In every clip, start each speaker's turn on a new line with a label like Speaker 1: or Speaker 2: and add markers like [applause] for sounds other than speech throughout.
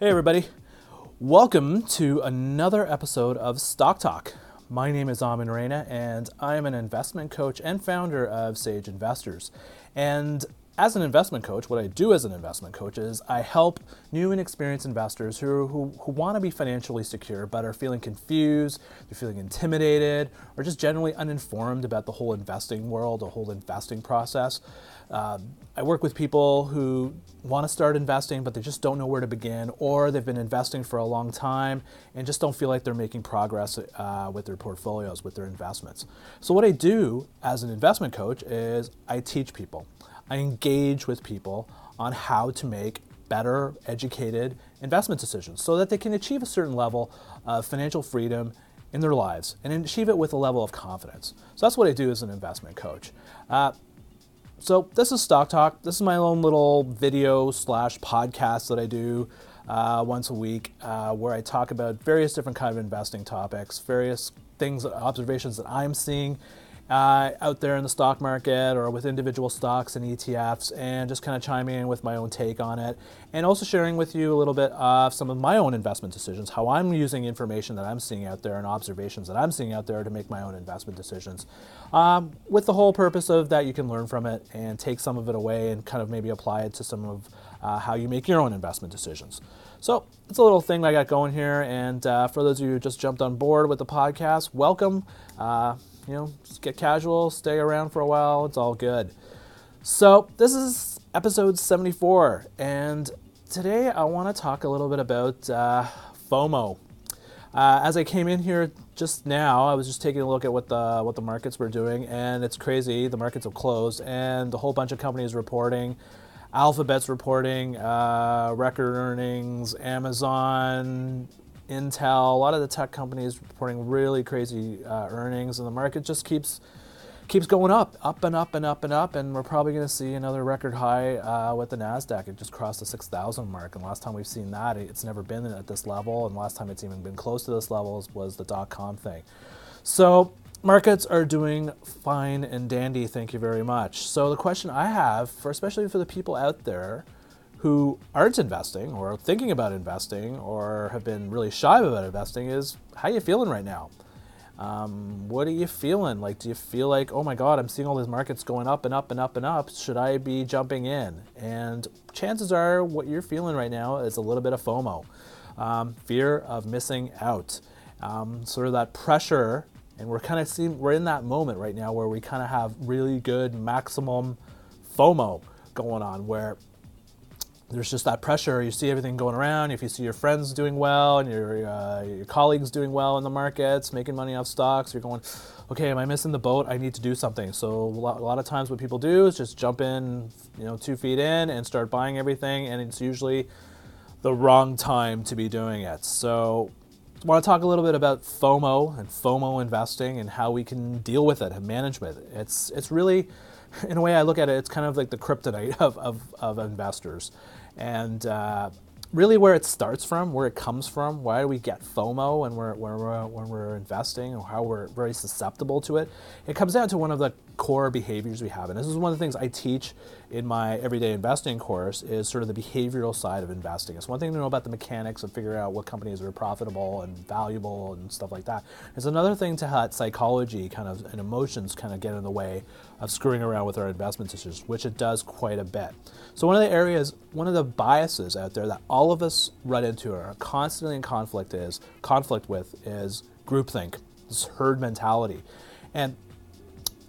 Speaker 1: Hey, everybody. Welcome to another episode of Stock Talk. My name is Amin Reina, and I am an investment coach and founder of Sage Investors. And as an investment coach, what I do as an investment coach is I help new and experienced investors who, who, who want to be financially secure but are feeling confused, they're feeling intimidated, or just generally uninformed about the whole investing world, the whole investing process. Uh, I work with people who want to start investing, but they just don't know where to begin, or they've been investing for a long time and just don't feel like they're making progress uh, with their portfolios, with their investments. So, what I do as an investment coach is I teach people. I engage with people on how to make better educated investment decisions so that they can achieve a certain level of financial freedom in their lives and achieve it with a level of confidence. So that's what I do as an investment coach. Uh, so this is Stock Talk. This is my own little video slash podcast that I do uh, once a week, uh, where I talk about various different kind of investing topics, various things, observations that I'm seeing uh, out there in the stock market or with individual stocks and ETFs and just kind of chiming in with my own take on it and also sharing with you a little bit of some of my own investment decisions, how I'm using information that I'm seeing out there and observations that I'm seeing out there to make my own investment decisions. Um, with the whole purpose of that you can learn from it and take some of it away and kind of maybe apply it to some of uh, how you make your own investment decisions. So it's a little thing I got going here. And uh, for those of you who just jumped on board with the podcast, welcome. Uh, you know, just get casual, stay around for a while. It's all good. So, this is episode 74, and today I want to talk a little bit about uh, FOMO. Uh, as I came in here just now, I was just taking a look at what the what the markets were doing, and it's crazy. The markets have closed, and a whole bunch of companies reporting. Alphabet's reporting uh, record earnings. Amazon Intel, a lot of the tech companies reporting really crazy uh, earnings, and the market just keeps keeps going up, up and up and up and up, and we're probably going to see another record high uh, with the Nasdaq. It just crossed the 6,000 mark, and last time we've seen that, it's never been at this level, and last time it's even been close to this level was the dot com thing. So markets are doing fine and dandy. Thank you very much. So the question I have, for especially for the people out there who aren't investing or thinking about investing or have been really shy about investing is how you feeling right now? Um, what are you feeling? Like, do you feel like, oh my God, I'm seeing all these markets going up and up and up and up. Should I be jumping in? And chances are, what you're feeling right now is a little bit of FOMO, um, fear of missing out, um, sort of that pressure. And we're kind of seeing, we're in that moment right now where we kind of have really good maximum FOMO going on, where there's just that pressure. You see everything going around. If you see your friends doing well and your, uh, your colleagues doing well in the markets, making money off stocks, you're going, okay, am I missing the boat? I need to do something. So a lot, a lot of times what people do is just jump in, you know, two feet in and start buying everything, and it's usually the wrong time to be doing it. So I want to talk a little bit about FOMO and FOMO investing and how we can deal with it and manage it. It's it's really, in a way, I look at it, it's kind of like the kryptonite [laughs] of, of, of investors. And uh, really where it starts from, where it comes from, why we get FOMO when we're, when we're, when we're investing or how we're very susceptible to it, it comes down to one of the core behaviors we have. And this is one of the things I teach in my everyday investing course is sort of the behavioral side of investing. It's one thing to know about the mechanics of figuring out what companies are profitable and valuable and stuff like that. It's another thing to have psychology kind of and emotions kind of get in the way of screwing around with our investment decisions, which it does quite a bit. So one of the areas, one of the biases out there that all of us run into or are constantly in conflict is conflict with is groupthink, this herd mentality. And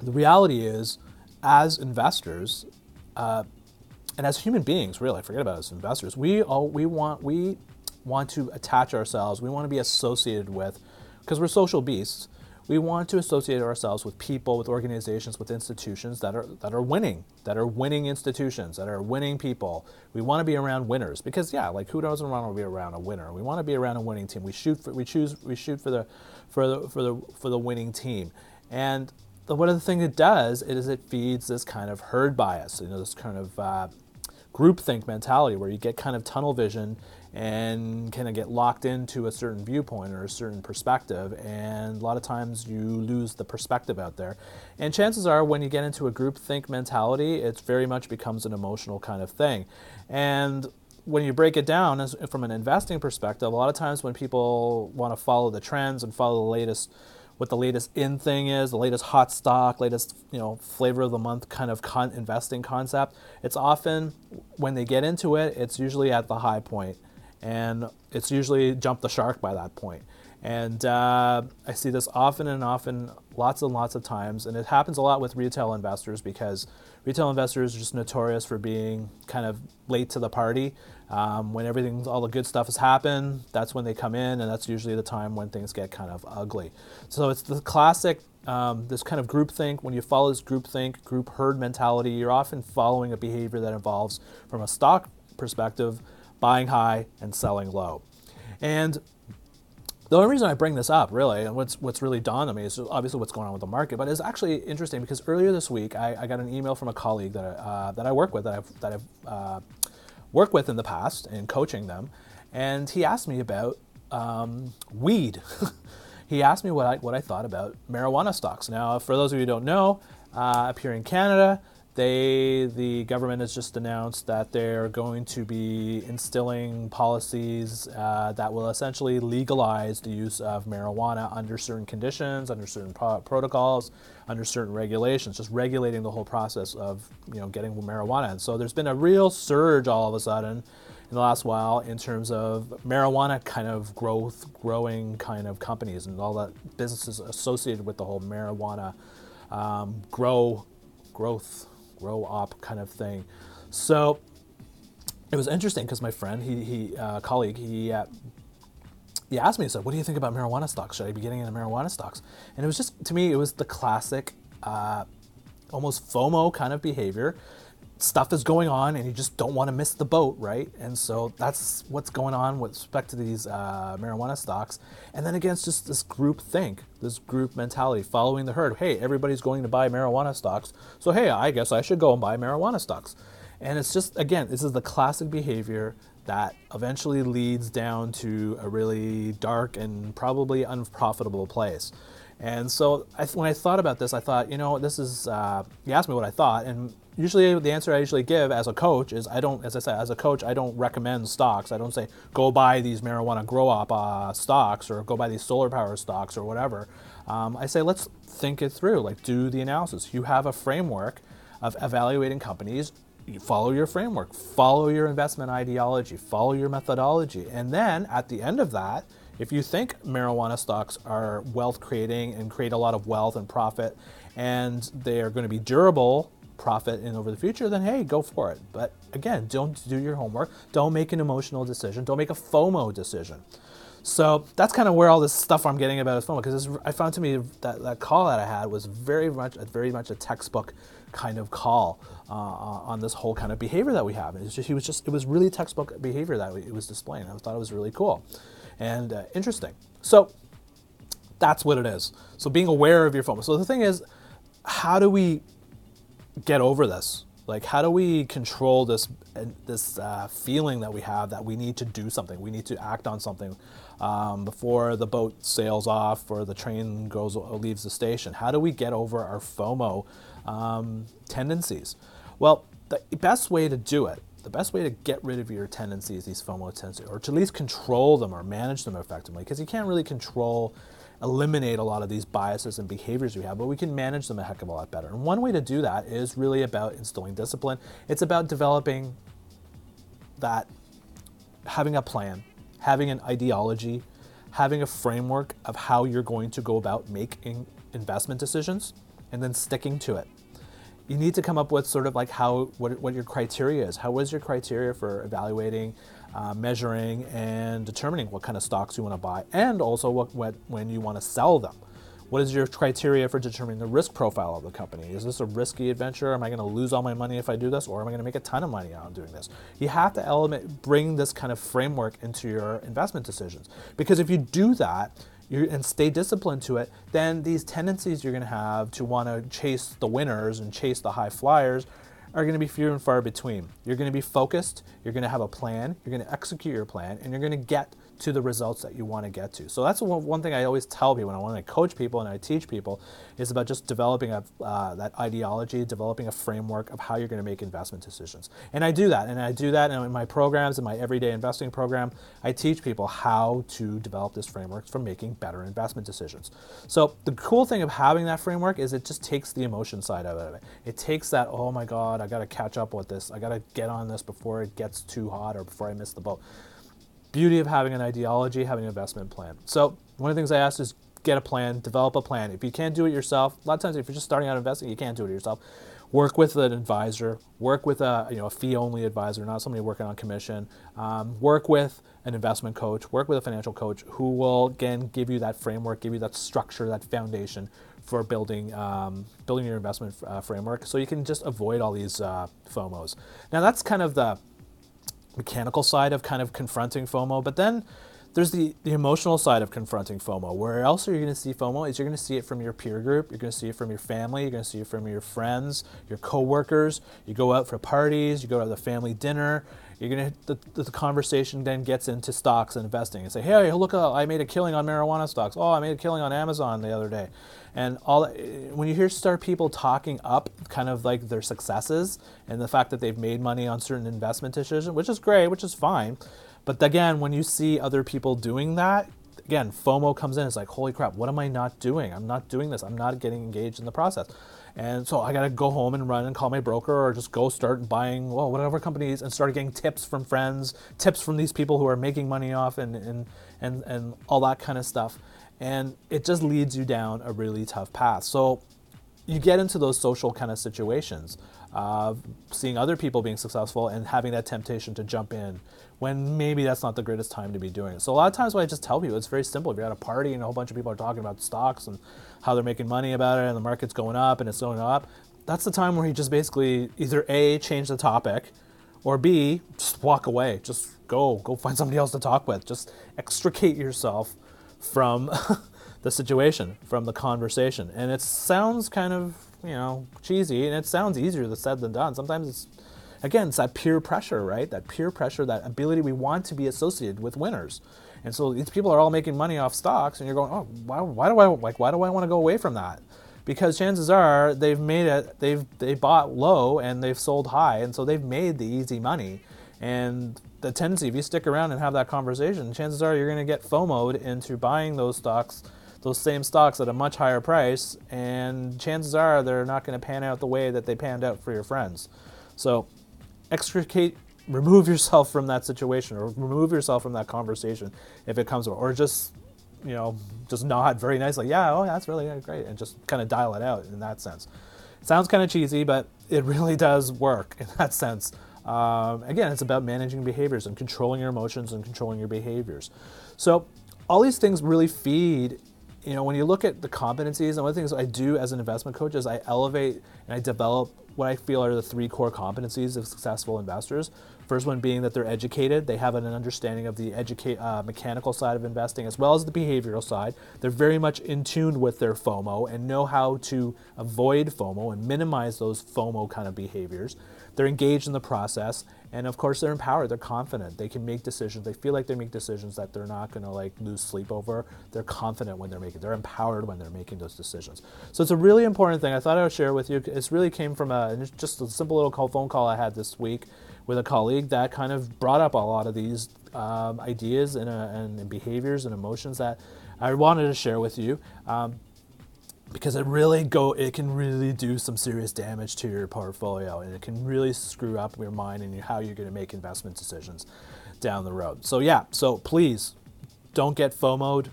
Speaker 1: the reality is, as investors, uh, and as human beings, really, forget about as investors, we all we want we want to attach ourselves. We want to be associated with, because we're social beasts. We want to associate ourselves with people, with organizations, with institutions that are that are winning, that are winning institutions, that are winning people. We want to be around winners because yeah, like who doesn't want to be around a winner? We want to be around a winning team. We shoot for we choose we shoot for the for the for the for the winning team. And the, one of the things it does is it feeds this kind of herd bias, you know, this kind of uh, groupthink mentality where you get kind of tunnel vision and kind of get locked into a certain viewpoint or a certain perspective. And a lot of times you lose the perspective out there. And chances are, when you get into a groupthink mentality, it very much becomes an emotional kind of thing. And when you break it down as, from an investing perspective, a lot of times when people want to follow the trends and follow the latest, what the latest in thing is, the latest hot stock, latest you know flavor of the month kind of con- investing concept, it's often when they get into it, it's usually at the high point, and it's usually jumped the shark by that point. And uh, I see this often and often, lots and lots of times, and it happens a lot with retail investors because retail investors are just notorious for being kind of late to the party. Um, when everything, all the good stuff has happened, that's when they come in, and that's usually the time when things get kind of ugly. So it's the classic, um, this kind of group think. When you follow this group think, group herd mentality, you're often following a behavior that involves, from a stock perspective, buying high and selling low. And the only reason I bring this up, really, and what's what's really dawned on me is obviously what's going on with the market, but it's actually interesting because earlier this week I, I got an email from a colleague that I, uh, that I work with that I've that I've uh, worked with in the past in coaching them, and he asked me about um, weed. [laughs] he asked me what I what I thought about marijuana stocks. Now, for those of you who don't know, uh, up here in Canada, they, the government has just announced that they're going to be instilling policies uh, that will essentially legalize the use of marijuana under certain conditions, under certain pro- protocols, under certain regulations, just regulating the whole process of you know getting marijuana. And so there's been a real surge all of a sudden in the last while in terms of marijuana kind of growth, growing kind of companies and all the businesses associated with the whole marijuana um, grow growth grow up kind of thing. So it was interesting because my friend, he, he uh, colleague, he uh, he asked me, he said, "What do you think about marijuana stocks? Should I be getting into marijuana stocks?" And it was just to me, it was the classic, uh, almost FOMO kind of behavior stuff is going on and you just don't want to miss the boat, right? And so that's what's going on with respect to these uh, marijuana stocks. And then again, it's just this group think, this group mentality, following the herd. Hey, everybody's going to buy marijuana stocks, so hey, I guess I should go and buy marijuana stocks. And it's just again, this is the classic behavior that eventually leads down to a really dark and probably unprofitable place. And so I, when I thought about this, I thought, you know, this is, uh, you asked me what I thought, and usually the answer I usually give as a coach is I don't, as I said, as a coach, I don't recommend stocks. I don't say go buy these marijuana grow up uh, stocks or go buy these solar power stocks or whatever. Um, I say let's think it through, like do the analysis. You have a framework of evaluating companies. You follow your framework, follow your investment ideology, follow your methodology, and then at the end of that, if you think marijuana stocks are wealth creating and create a lot of wealth and profit, and they are going to be durable profit in over the future, then hey, go for it. But again, don't do your homework. Don't make an emotional decision. Don't make a FOMO decision. So that's kind of where all this stuff I'm getting about is FOMO because I found to me that that call that I had was very much very much a textbook kind of call uh, on this whole kind of behavior that we have. It was just he was just it was really textbook behavior that it was displaying. I thought it was really cool and uh, interesting. So that's what it is. So being aware of your FOMO. So the thing is, how do we get over this? Like, how do we control this this uh, feeling that we have that we need to do something? We need to act on something um, before the boat sails off or the train goes leaves the station. How do we get over our FOMO um, tendencies? Well, the best way to do it, the best way to get rid of your tendencies, these FOMO tendencies, or to at least control them or manage them effectively, because you can't really control eliminate a lot of these biases and behaviors we have, but we can manage them a heck of a lot better. And one way to do that is really about instilling discipline. It's about developing that, having a plan, having an ideology, having a framework of how you're going to go about making investment decisions, and then sticking to it. You need to come up with sort of like how what, what your criteria is. How is your criteria for evaluating uh, measuring and determining what kind of stocks you want to buy and also what, what, when you want to sell them. What is your criteria for determining the risk profile of the company? Is this a risky adventure? Am I going to lose all my money if I do this, or am I going to make a ton of money on doing this? You have to element, bring this kind of framework into your investment decisions because if you do that, and stay disciplined to it, then these tendencies you're going to have to want to chase the winners and chase the high flyers are going to be few and far between. You're going to be focused, you're going to have a plan, you're going to execute your plan, and you're going to get to the results that you want to get to. So that's one, thing I always tell people when I want to coach people and I teach people is about just developing a, uh, that ideology, developing a framework of how you're going to make investment decisions. And I do that, and I do that in my programs, in my everyday investing program. I teach people how to develop this framework for making better investment decisions. So the cool thing of having that framework is it just takes the emotion side out of it. It takes that, oh my God, I got to catch up with this. I got to get on this before it gets too hot or before I miss the boat beauty of having an ideology, having an investment plan. So one of the things I asked is get a plan, develop a plan. If you can't do it yourself, a lot of times if you're just starting out investing, you can't do it yourself. Work with an advisor. Work with a you know a fee-only advisor, not somebody working on commission. Um, work with an investment coach. Work with a financial coach who will again give you that framework, give you that structure, that foundation for building um, building your investment uh, framework, so you can just avoid all these uh, FOMOs. Now that's kind of the mechanical side of kind of confronting FOMO, but then there's the, the emotional side of confronting FOMO. Where else are you going to see FOMO? Is you're going to see it from your peer group, you're going to see it from your family, you're going to see it from your friends, your coworkers. You go out for parties, you go to the family dinner. You're to the, the conversation then gets into stocks and investing and say, hey, look, uh, I made a killing on marijuana stocks. Oh, I made a killing on Amazon the other day, and all when you hear start people talking up kind of like their successes and the fact that they've made money on certain investment decisions, which is great, which is fine but again, when you see other people doing that, again, FOMO comes in. It's like, holy crap, what am I not doing? I'm not doing this. I'm not getting engaged in the process. And so I got to go home and run and call my broker or just go start buying, well, whatever companies and start getting tips from friends, tips from these people who are making money off and, and, and, and all that kind of stuff. And it just leads you down a really tough path. So you get into those social kind of situations, uh, seeing other people being successful and having that temptation to jump in when maybe that's not the greatest time to be doing it. So a lot of times what I just tell people, it's very simple. If you're at a party and a whole bunch of people are talking about stocks and how they're making money about it and the market's going up and it's going up, that's the time where you just basically either A, change the topic, or B, just walk away. Just go, go find somebody else to talk with. Just extricate yourself from [laughs] the situation, from the conversation. And it sounds kind of, you know, cheesy and it sounds easier to said than done. Sometimes it's again, it's that peer pressure, right? That peer pressure, that ability we want to be associated with winners. And so these people are all making money off stocks, and you're going, oh, why, why do I like? Why do I want to go away from that? Because chances are they've made it. They've they bought low and they've sold high, and so they've made the easy money. And the tendency, if you stick around and have that conversation, chances are you're going to get FOMOed into buying those stocks, those same stocks at a much higher price, and chances are they're not going to pan out the way that they panned out for your friends. So extricate remove yourself from that situation or remove yourself from that conversation if it comes up or just you know just nod very nicely yeah oh that's really great and just kind of dial it out in that sense. It sounds kind of cheesy but it really [laughs] does work in that sense. Um, again it's about managing behaviors and controlling your emotions and controlling your behaviors. So all these things really feed you know when you look at the competencies and one of the things i do as an investment coach is i elevate and i develop what I feel are the three core competencies of successful investors. First one being that they're educated, they have an understanding of the educate, uh, mechanical side of investing as well as the behavioral side. They're very much in tune with their FOMO and know how to avoid FOMO and minimize those FOMO kind of behaviors. They're engaged in the process, and of course, they're empowered. They're confident. They can make decisions. They feel like they make decisions that they're not going to like lose sleep over. They're confident when they're making. They're empowered when they're making those decisions. So it's a really important thing. I thought I would share with you. It really came from a just a simple little call, phone call I had this week with a colleague that kind of brought up a lot of these um, ideas and, uh, and, behaviors and emotions that I wanted to share with you. Um, because it really go it can really do some serious damage to your portfolio and it can really screw up your mind and how you're going to make investment decisions down the road. So yeah, so please don't get FOMOed.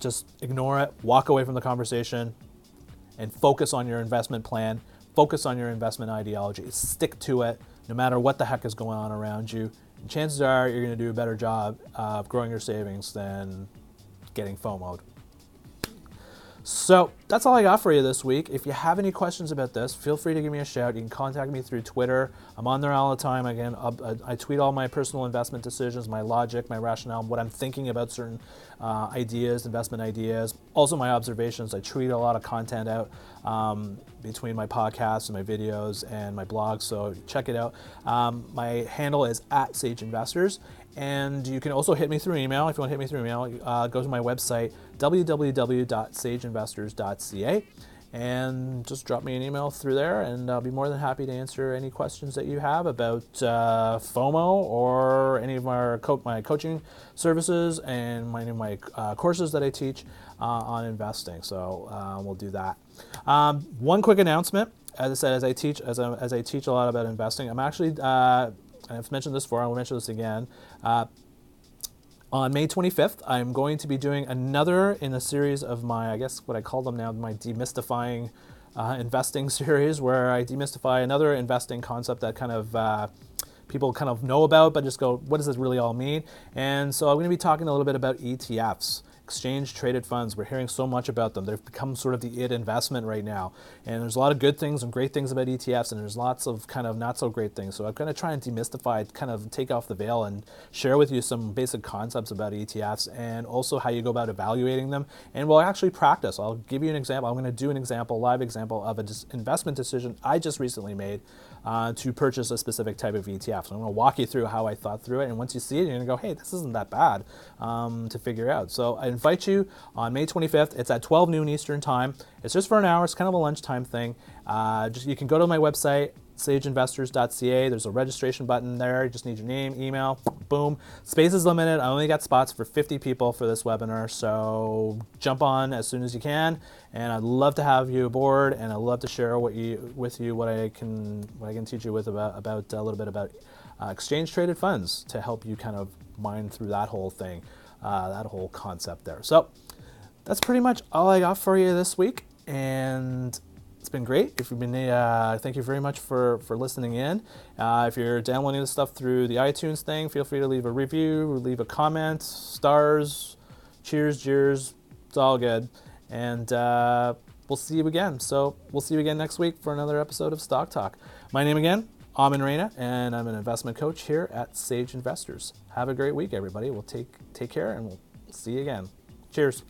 Speaker 1: Just ignore it, walk away from the conversation and focus on your investment plan, focus on your investment ideology, stick to it no matter what the heck is going on around you. Chances are you're going to do a better job uh, of growing your savings than getting FOMOed. So that's all I got for you this week. If you have any questions about this, feel free to give me a shout. You can contact me through Twitter. I'm on there all the time. Again, I tweet all my personal investment decisions, my logic, my rationale, what I'm thinking about certain uh, ideas, investment ideas. Also, my observations. I tweet a lot of content out um, between my podcasts and my videos and my blog. So check it out. Um, my handle is at Sage Investors. And you can also hit me through email. If you want to hit me through email, uh, go to my website, www.sageinvestors.ca and just drop me an email through there, and I'll be more than happy to answer any questions that you have about uh, FOMO or any of my, co- my coaching services and my, my uh, courses that I teach uh, on investing. So uh, we'll do that. Um, one quick announcement. As I said, as I teach, as I, as I teach a lot about investing, I'm actually, uh, I've mentioned this before, I'll mention this again. Uh, on May 25th, I'm going to be doing another in a series of my, I guess what I call them now, my demystifying uh, investing [laughs] series, where I demystify another investing concept that kind of uh, people kind of know about, but just go, what does this really all mean? And so I'm going to be talking a little bit about ETFs exchange traded funds. We're hearing so much about them. They've become sort of the it investment right now. And there's a lot of good things and great things about ETFs, and there's lots of kind of not so great things. So I'm going to try and demystify, kind of take off the veil and share with you some basic concepts about ETFs and also how you go about evaluating them. And we'll actually practice. I'll give you an example. I'm going to do an example, live example of an investment decision I just recently made uh, to purchase a specific type of ETF. So I'm going to walk you through how I thought through it. And once you see it, you're going to go, hey, this isn't that bad um, to figure out. So invite you on May 25th. It's at 12 noon Eastern Time. It's just for an hour. It's kind of a lunchtime thing. Uh, just You can go to my website, sageinvestors.ca. There's a registration button there. You just need your name, email, boom. Space is limited. I only got spots for 50 people for this webinar, so jump on as soon as you can. And I'd love to have you aboard, and I'd love to share what you with you what I can what I can teach you with about about a little bit about uh, exchange traded funds to help you kind of mine through that whole thing, uh, that whole concept there. So that's pretty much all I got for you this week, and it's been great. If you've been, uh, thank you very much for for listening in. Uh, if you're downloading the stuff through the iTunes thing, feel free to leave a review, leave a comment, stars, cheers, jeers. It's all good, and uh, we'll see you again. So we'll see you again next week for another episode of Stock Talk. My name again, Amin Reina, and I'm an investment coach here at Sage Investors. Have a great week, everybody. We'll take take care, and we'll see you again. Cheers.